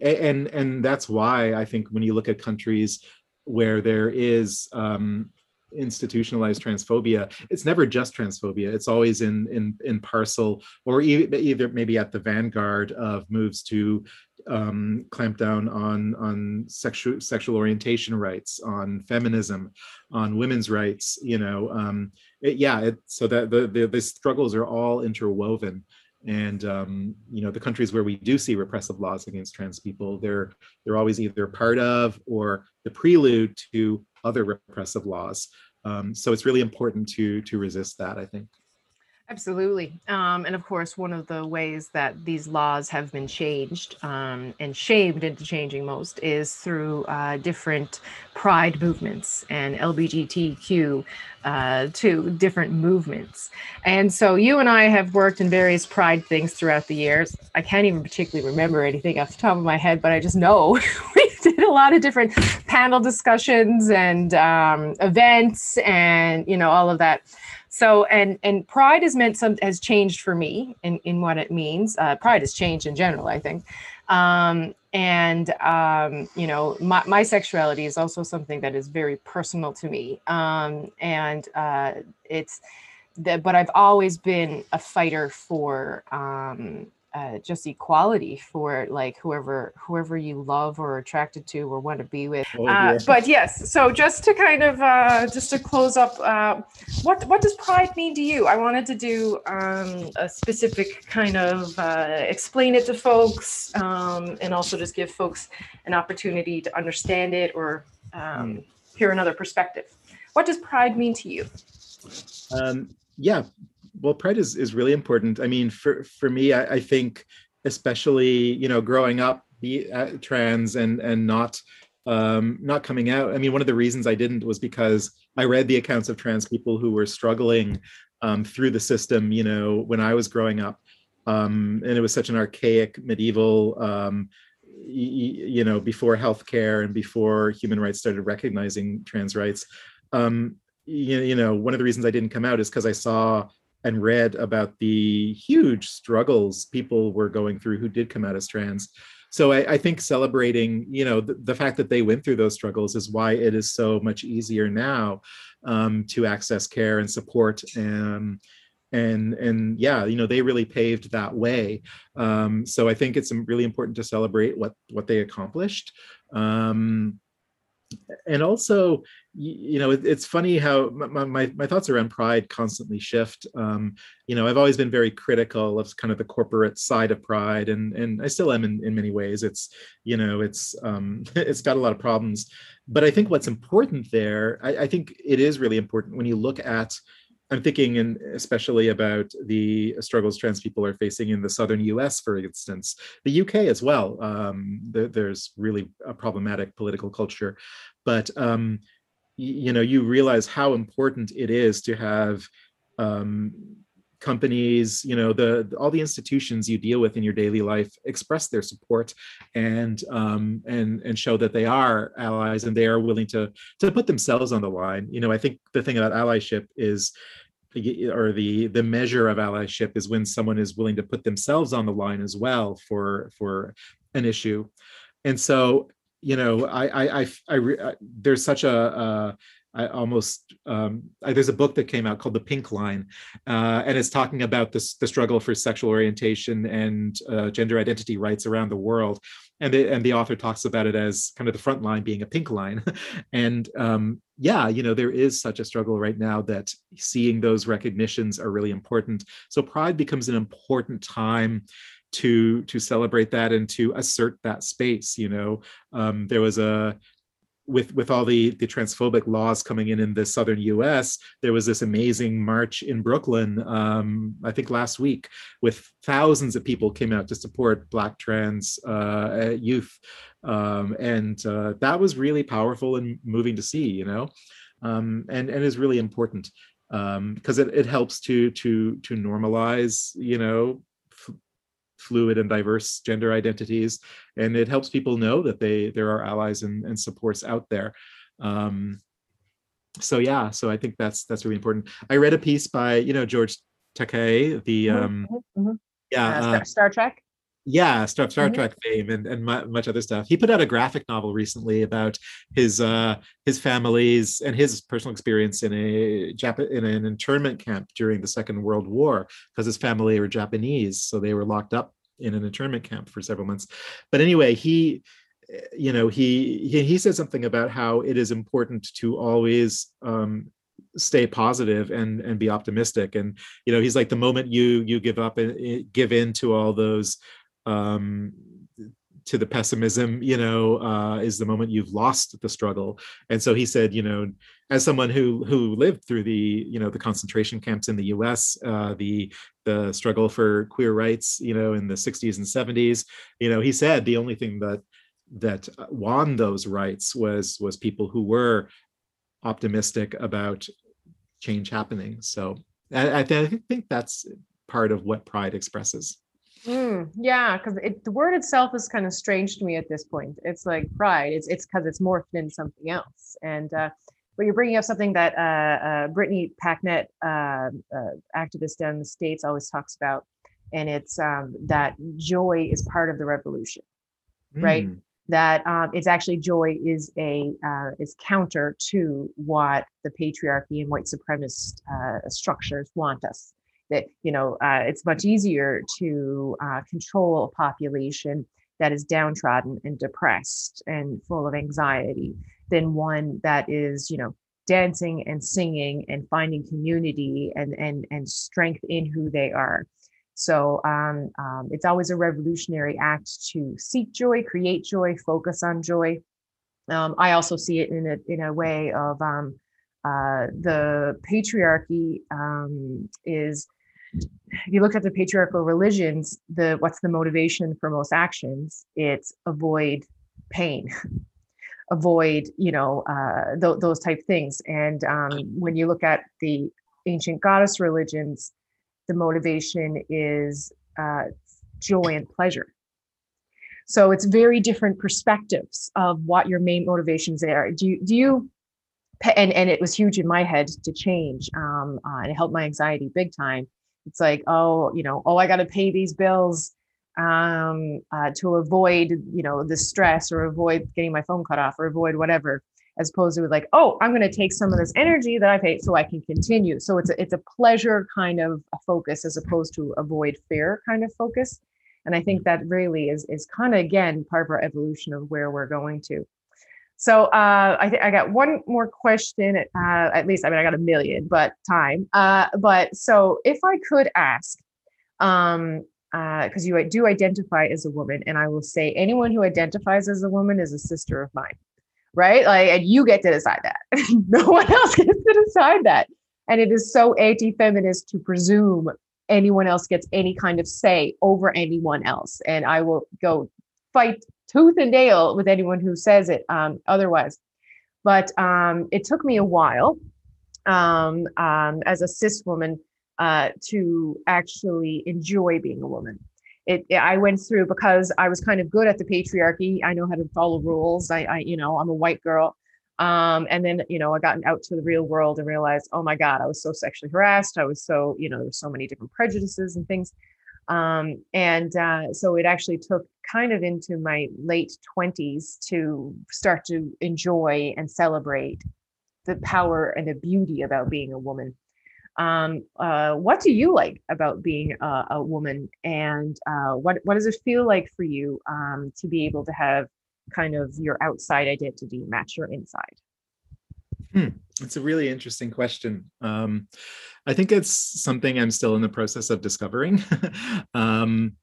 and and that's why i think when you look at countries where there is um, institutionalized transphobia it's never just transphobia. It's always in in in parcel or either maybe at the vanguard of moves to um, clamp down on on sexual sexual orientation rights on feminism on women's rights you know um, it, yeah it, so that the, the the struggles are all interwoven. And um, you know the countries where we do see repressive laws against trans people they're they're always either part of or the prelude to other repressive laws. Um, so it's really important to to resist that i think Absolutely. Um, and of course, one of the ways that these laws have been changed um, and shamed into changing most is through uh, different pride movements and LGBTQ uh, to different movements. And so you and I have worked in various pride things throughout the years. I can't even particularly remember anything off the top of my head, but I just know we did a lot of different panel discussions and um, events and, you know, all of that so and and pride has meant some has changed for me in in what it means. Uh, pride has changed in general i think. Um, and um, you know my, my sexuality is also something that is very personal to me. Um, and uh, it's that but i've always been a fighter for um, uh, just equality for like whoever whoever you love or attracted to or want to be with. Oh, uh, but yes, so just to kind of uh, just to close up, uh, what what does pride mean to you? I wanted to do um, a specific kind of uh, explain it to folks, um, and also just give folks an opportunity to understand it or um, mm. hear another perspective. What does pride mean to you? Um, yeah, well pride is is really important. I mean for for me i, I think especially you know growing up be uh, trans and and not um not coming out i mean one of the reasons i didn't was because i read the accounts of trans people who were struggling um, through the system you know when i was growing up. Um and it was such an archaic medieval um you know before healthcare and before human rights started recognizing trans rights. Um you, you know one of the reasons i didn't come out is because i saw and read about the huge struggles people were going through who did come out as trans. So I, I think celebrating, you know, the, the, fact that they went through those struggles is why it is so much easier now um, to access care and support. And and and yeah you know they really paved that way um, so i think it's really important to celebrate what what they accomplished um, and also you know it's funny how my, my, my thoughts around pride constantly shift um, you know i've always been very critical of kind of the corporate side of pride and and i still am in, in many ways it's you know it's um, it's got a lot of problems but i think what's important there I, I think it is really important when you look at I'm thinking, and especially about the struggles trans people are facing in the southern U.S., for instance, the U.K. as well. Um, there's really a problematic political culture, but um, you know, you realize how important it is to have um, companies, you know, the all the institutions you deal with in your daily life express their support and um, and and show that they are allies and they are willing to to put themselves on the line. You know, I think the thing about allyship is or the the measure of allyship is when someone is willing to put themselves on the line as well for for an issue and so you know i i i, I, I there's such a, a I almost um, I, there's a book that came out called The Pink Line, uh, and it's talking about this the struggle for sexual orientation and uh, gender identity rights around the world, and the, and the author talks about it as kind of the front line being a pink line, and um, yeah, you know there is such a struggle right now that seeing those recognitions are really important. So Pride becomes an important time to to celebrate that and to assert that space you know um, there was a with with all the the transphobic laws coming in in the southern U.S., there was this amazing march in Brooklyn, um, I think last week, with thousands of people came out to support Black trans uh, youth, um, and uh, that was really powerful and moving to see, you know, um, and and is really important because um, it, it helps to to to normalize, you know, fluid and diverse gender identities and it helps people know that they there are allies and, and supports out there um, so yeah so i think that's that's really important i read a piece by you know george takei the mm-hmm, um mm-hmm. mm-hmm. yeah uh, Star, Star, Trek yeah star, star mm-hmm. trek fame and, and much other stuff he put out a graphic novel recently about his uh his family's and his personal experience in a Jap- in an internment camp during the second world war because his family were japanese so they were locked up in an internment camp for several months. But anyway he you know he he, he said something about how it is important to always um stay positive and and be optimistic. And you know he's like the moment you you give up and give in to all those um, to the pessimism you know uh, is the moment you've lost the struggle. And so he said you know as someone who who lived through the you know the concentration camps in the us uh, the the struggle for queer rights you know in the 60s and 70s you know he said the only thing that that won those rights was was people who were optimistic about change happening. So i, I, th- I think that's part of what pride expresses Mm, yeah, because the word itself is kind of strange to me at this point. It's like pride. It's it's because it's morphed into something else. And uh, but you're bringing up something that uh, uh, Brittany Packnett, uh, uh, activist down in the states, always talks about, and it's um, that joy is part of the revolution, mm. right? That um, it's actually joy is a uh, is counter to what the patriarchy and white supremacist structures want us that you know uh, it's much easier to uh, control a population that is downtrodden and depressed and full of anxiety than one that is you know dancing and singing and finding community and and and strength in who they are. So um, um, it's always a revolutionary act to seek joy create joy focus on joy. Um, i also see it in a in a way of um, uh, the patriarchy um, is if you look at the patriarchal religions, the what's the motivation for most actions? It's avoid pain, avoid you know uh, th- those type things. And um, when you look at the ancient goddess religions, the motivation is uh, joy and pleasure. So it's very different perspectives of what your main motivations are. Do you do you and and it was huge in my head to change um, uh, and it helped my anxiety big time it's like oh you know oh i got to pay these bills um, uh, to avoid you know the stress or avoid getting my phone cut off or avoid whatever as opposed to like, oh, I'm going to take some of this energy that I've had so I can continue. So it's a, it's a pleasure kind of focus as opposed to avoid fear kind of focus. And I think that really is, is kind of, again, part of our evolution of where we're going to. So uh, I think I got one more question, uh, at least, I mean, I got a million, but time. Uh, but so if I could ask, um, because uh, you do identify as a woman, and I will say anyone who identifies as a woman is a sister of mine right? Like, and you get to decide that. no one else gets to decide that. And it is so anti-feminist to presume anyone else gets any kind of say over anyone else. And I will go fight tooth and nail with anyone who says it um, otherwise. But um, it took me a while um, um as a cis woman uh, to actually enjoy being a woman it, I went through because I was kind of good at the patriarchy. I know how to follow rules. I, I you know, I'm a white girl. Um, and then, you know, I got out to the real world and realized, oh my God, I was so sexually harassed. I was so, you know, there's so many different prejudices and things. Um, and uh, so it actually took kind of into my late 20s to start to enjoy and celebrate the power and the beauty about being a woman. Um, uh, what do you like about being a, a woman? And uh, what, what does it feel like for you um, to be able to have kind of your outside identity match your inside? Hmm. it's a really interesting question. Um, i think it's something i'm still in the process of discovering. Um,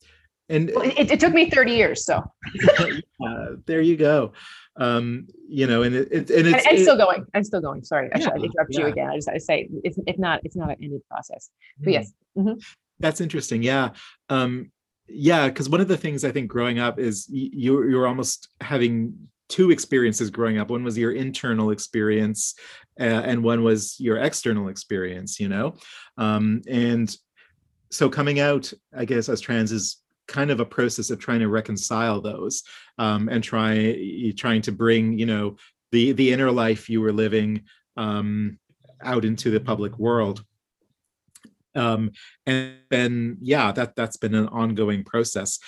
and well, it, it, took me 30 years so uh, there you go um you know and it, it and it's, and, still going i'm still going sorry i should interrupt yeah. you again i just i say it's it's not it's not an ended process but mm. yes mm-hmm. that's interesting yeah um yeah because one of the things i think growing up is you you're almost having two experiences growing up one was your internal experience uh, and one was your external experience you know um and so coming out i guess as trans is kind of a process of trying to reconcile those um, and try trying to bring you know the the inner life you were living um, out into the public world. Um, and then yeah that that's been an ongoing process.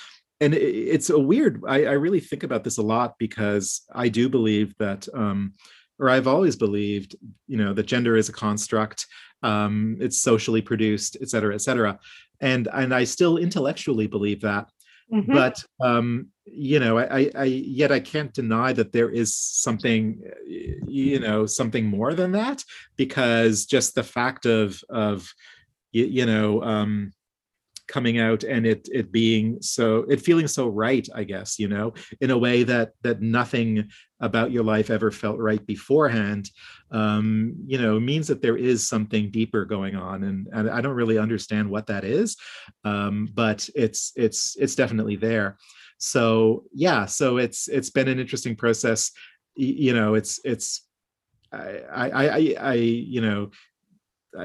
And it, it's a weird I, I really think about this a lot because i do believe that um, or i've always believed you know that gender is a construct um, it's socially produced et cetera et cetera and and I still intellectually believe that. Mm-hmm. But um, you know, I, I yet I can't deny that there is something, you know, something more than that because just the fact of of you, you know um, coming out and it it being so it feeling so right i guess you know in a way that that nothing about your life ever felt right beforehand um you know means that there is something deeper going on. And, and i don't really understand what that is um but it's it's it's definitely there. So yeah so it's it's been an interesting process. You know it's it's I, I, I, I, you know,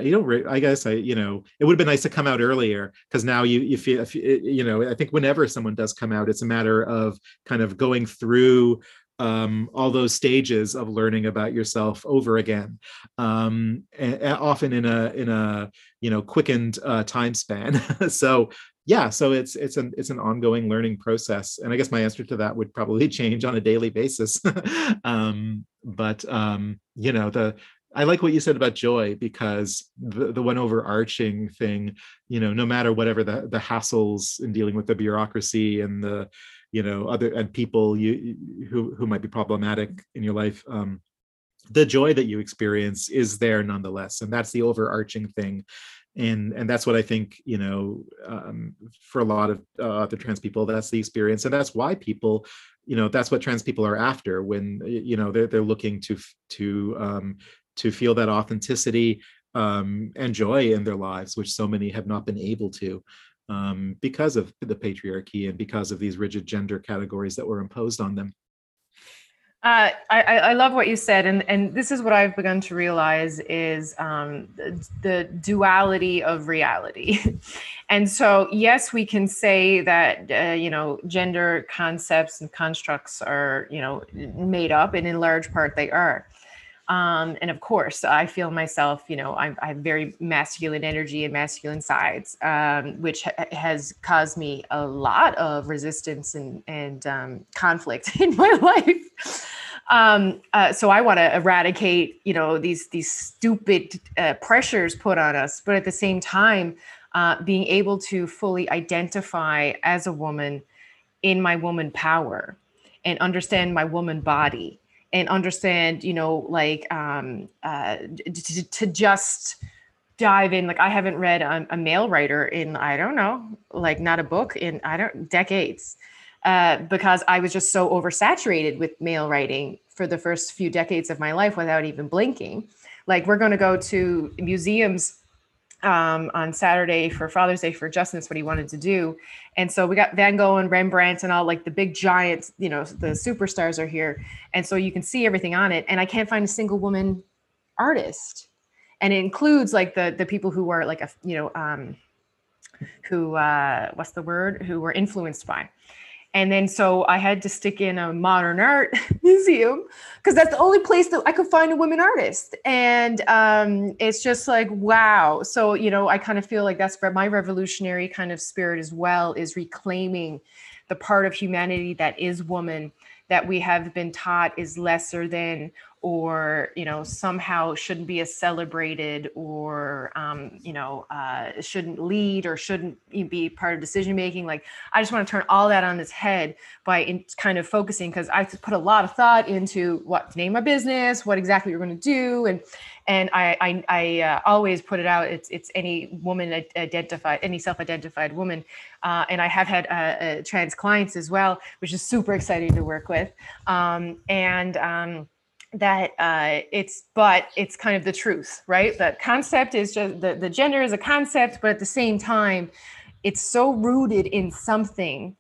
you don't i guess i you know it would have been nice to come out earlier because now you you feel you know i think whenever someone does come out it's a matter of kind of going through um, all those stages of learning about yourself over again um, and, and often in a in a you know quickened uh, time span. So yeah so it's it's an it's an ongoing learning process and i guess my answer to that would probably change on a daily basis. Um, but um, you know the I like what you said about joy because the, the one overarching thing, you know, no matter whatever the, the hassles in dealing with the bureaucracy and the, you know, other and people you who who might be problematic in your life, um, the joy that you experience is there nonetheless, and that's the overarching thing. And and that's what I think, you know, um, for a lot of uh, other trans people, that's the experience, and that's why people you know that's what trans people are after when you know they're they're looking to to um, to feel that authenticity um, and joy in their lives, which so many have not been able to um, because of the patriarchy and because of these rigid gender categories that were imposed on them. Uh, I, I love what you said, and, and this is what I've begun to realize is um, the, the, duality of reality. and so, yes, we can say that uh, you know gender concepts and constructs are you know made up, and in large part they are. Um, and of course, I feel myself, you know, I'm, I have very masculine energy and masculine sides, um, which ha- has caused me a lot of resistance and, and um, conflict in my life. um, uh, so I want to eradicate, you know, these these stupid uh, pressures put on us, but at the same time, uh, being able to fully identify as a woman in my woman power and understand my woman body and understand, you know, like um, uh, to, to just dive in. Like I haven't read a, a male writer in I don't know, like not a book in I don't decades uh, because I was just so oversaturated with male writing for the first few decades of my life without even blinking. Like we're going to go to museums um, on Saturday for Father's Day for Justin. That's what he wanted to do. And so we got Van Gogh and Rembrandt and all like the big giants, you know, the superstars are here. And so you can see everything on it. And I can't find a single woman artist. And it includes like the the people who were like a you know um who uh what's the word who were influenced by and then so I had to stick in a modern art museum because that's the only place that I could find a women artist. And um, it's just like, wow. So, you know, I kind of feel like that's my revolutionary kind of spirit as well is reclaiming the part of humanity that is woman that we have been taught is lesser than or you know somehow shouldn't be as celebrated or um, you know uh, shouldn't lead or shouldn't be part of decision making like i just want to turn all that on its head by in, kind of focusing because i put a lot of thought into what to name my business what exactly we're going to do and and i i, I uh, always put it out it's it's any woman identified any self-identified woman. Uh, and i have had uh, uh, trans clients as well which is super exciting to work with. Um, and um, that uh, it's but it's kind of the truth right? The concept is just the, the gender is a concept but at the same time it's so rooted in something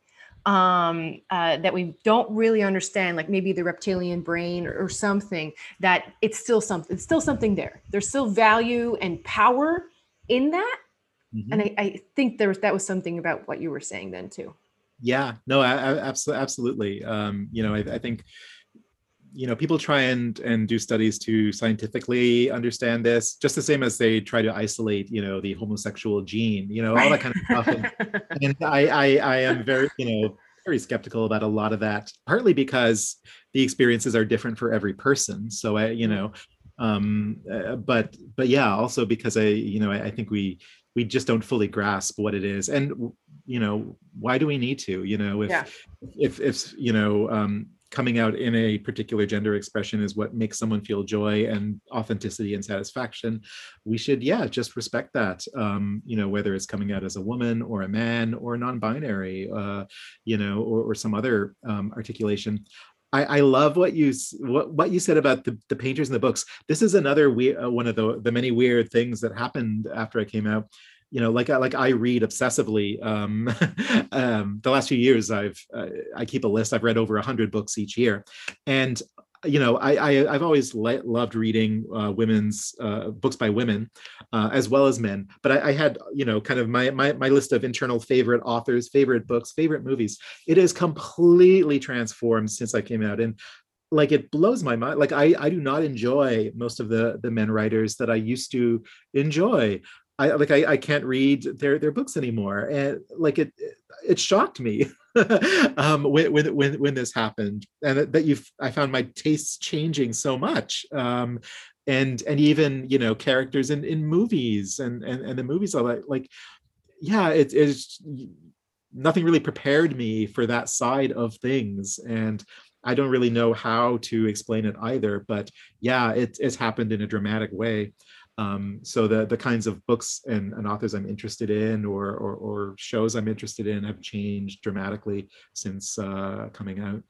um, uh, that we don't really understand like maybe the reptilian brain or, or something that it's still something it's still something there. There's still value and power in that. Mm-hmm. and I, I think there was that was something about what you were saying then too. Yeah. No I, I, absolutely. Um, you know I, I think you know people try and and do studies to scientifically understand this just the same as they try to isolate you know the homosexual gene you know all that kind of stuff. And, and I, I i am very you know very skeptical about a lot of that partly because the experiences are different for every person. So i you know um uh, but but yeah also because i you know I, I think we we just don't fully grasp what it is. And you know why do we need to you know if yeah. if if you know um coming out in a particular gender expression is what makes someone feel joy and authenticity and satisfaction. We should yeah just respect that um, you know whether it's coming out as a woman or a man or non-binary uh, you know or, or some other um, articulation. I, I, love what you what, what you said about the, the painters in the books. This is another we, uh, one of the the many weird things that happened after I came out you know like like i read obsessively um, um the last few years i've uh, i keep a list. I've read over 100 books each year. And you know i, I have always le- loved reading uh, women's uh, books by women uh, as well as men. But I, I, had you know kind of my, my my list of internal favorite authors favorite books favorite movies. It is completely transformed since i came out. And like it blows my mind. Like i i do not enjoy most of the the men writers that i used to enjoy I like I, I can't read their their books anymore, and like it it shocked me um, when, when when this happened, and that, that you I found my tastes changing so much, um, and and even you know characters in in movies and and and the movies are like like yeah it, it's nothing really prepared me for that side of things and I don't really know how to explain it either, but yeah, it, it's happened in a dramatic way. Um, so the the kinds of books and, and authors I'm interested in or, or, or shows I'm interested in have changed dramatically since uh, coming out.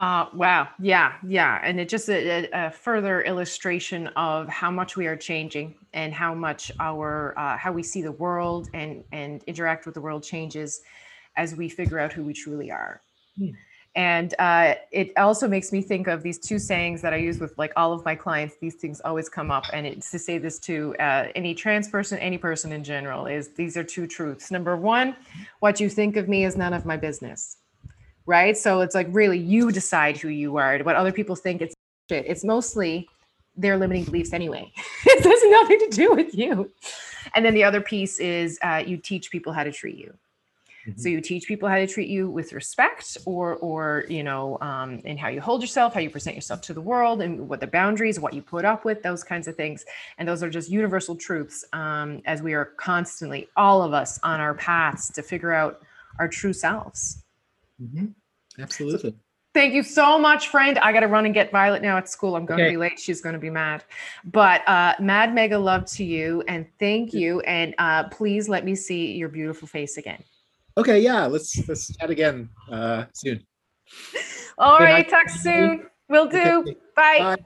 Uh, wow. Yeah. Yeah. And it just a, a, further illustration of how much we are changing and how much our, uh, how we see the world and, and interact with the world changes as we figure out who we truly are. Hmm. And uh, it also makes me think of these two sayings that I use with like all of my clients. These things always come up, and it's to say this to uh, any trans person, any person in general. Is these are two truths. Number one, what you think of me is none of my business, right? So it's like really you decide who you are. What other people think, it's shit. It's mostly their limiting beliefs anyway. it has nothing to do with you. And then the other piece is uh, you teach people how to treat you So you teach people how to treat you with respect, or or you know, um, in how you hold yourself, how you present yourself to the world, and what the boundaries, what you put up with, those kinds of things. And those are just universal truths. Um, as we are constantly, all of us, on our paths to figure out our true selves. Mhm. Absolutely. Thank you so much, friend. I got to run and get Violet now at school. I'm going to be late. She's going to be mad. But uh, mad mega love to you and thank you. And uh, please let me see your beautiful face again. Okay, yeah, let's let's chat again uh, soon. All right. Talk soon. Will do. Okay, Bye. Bye.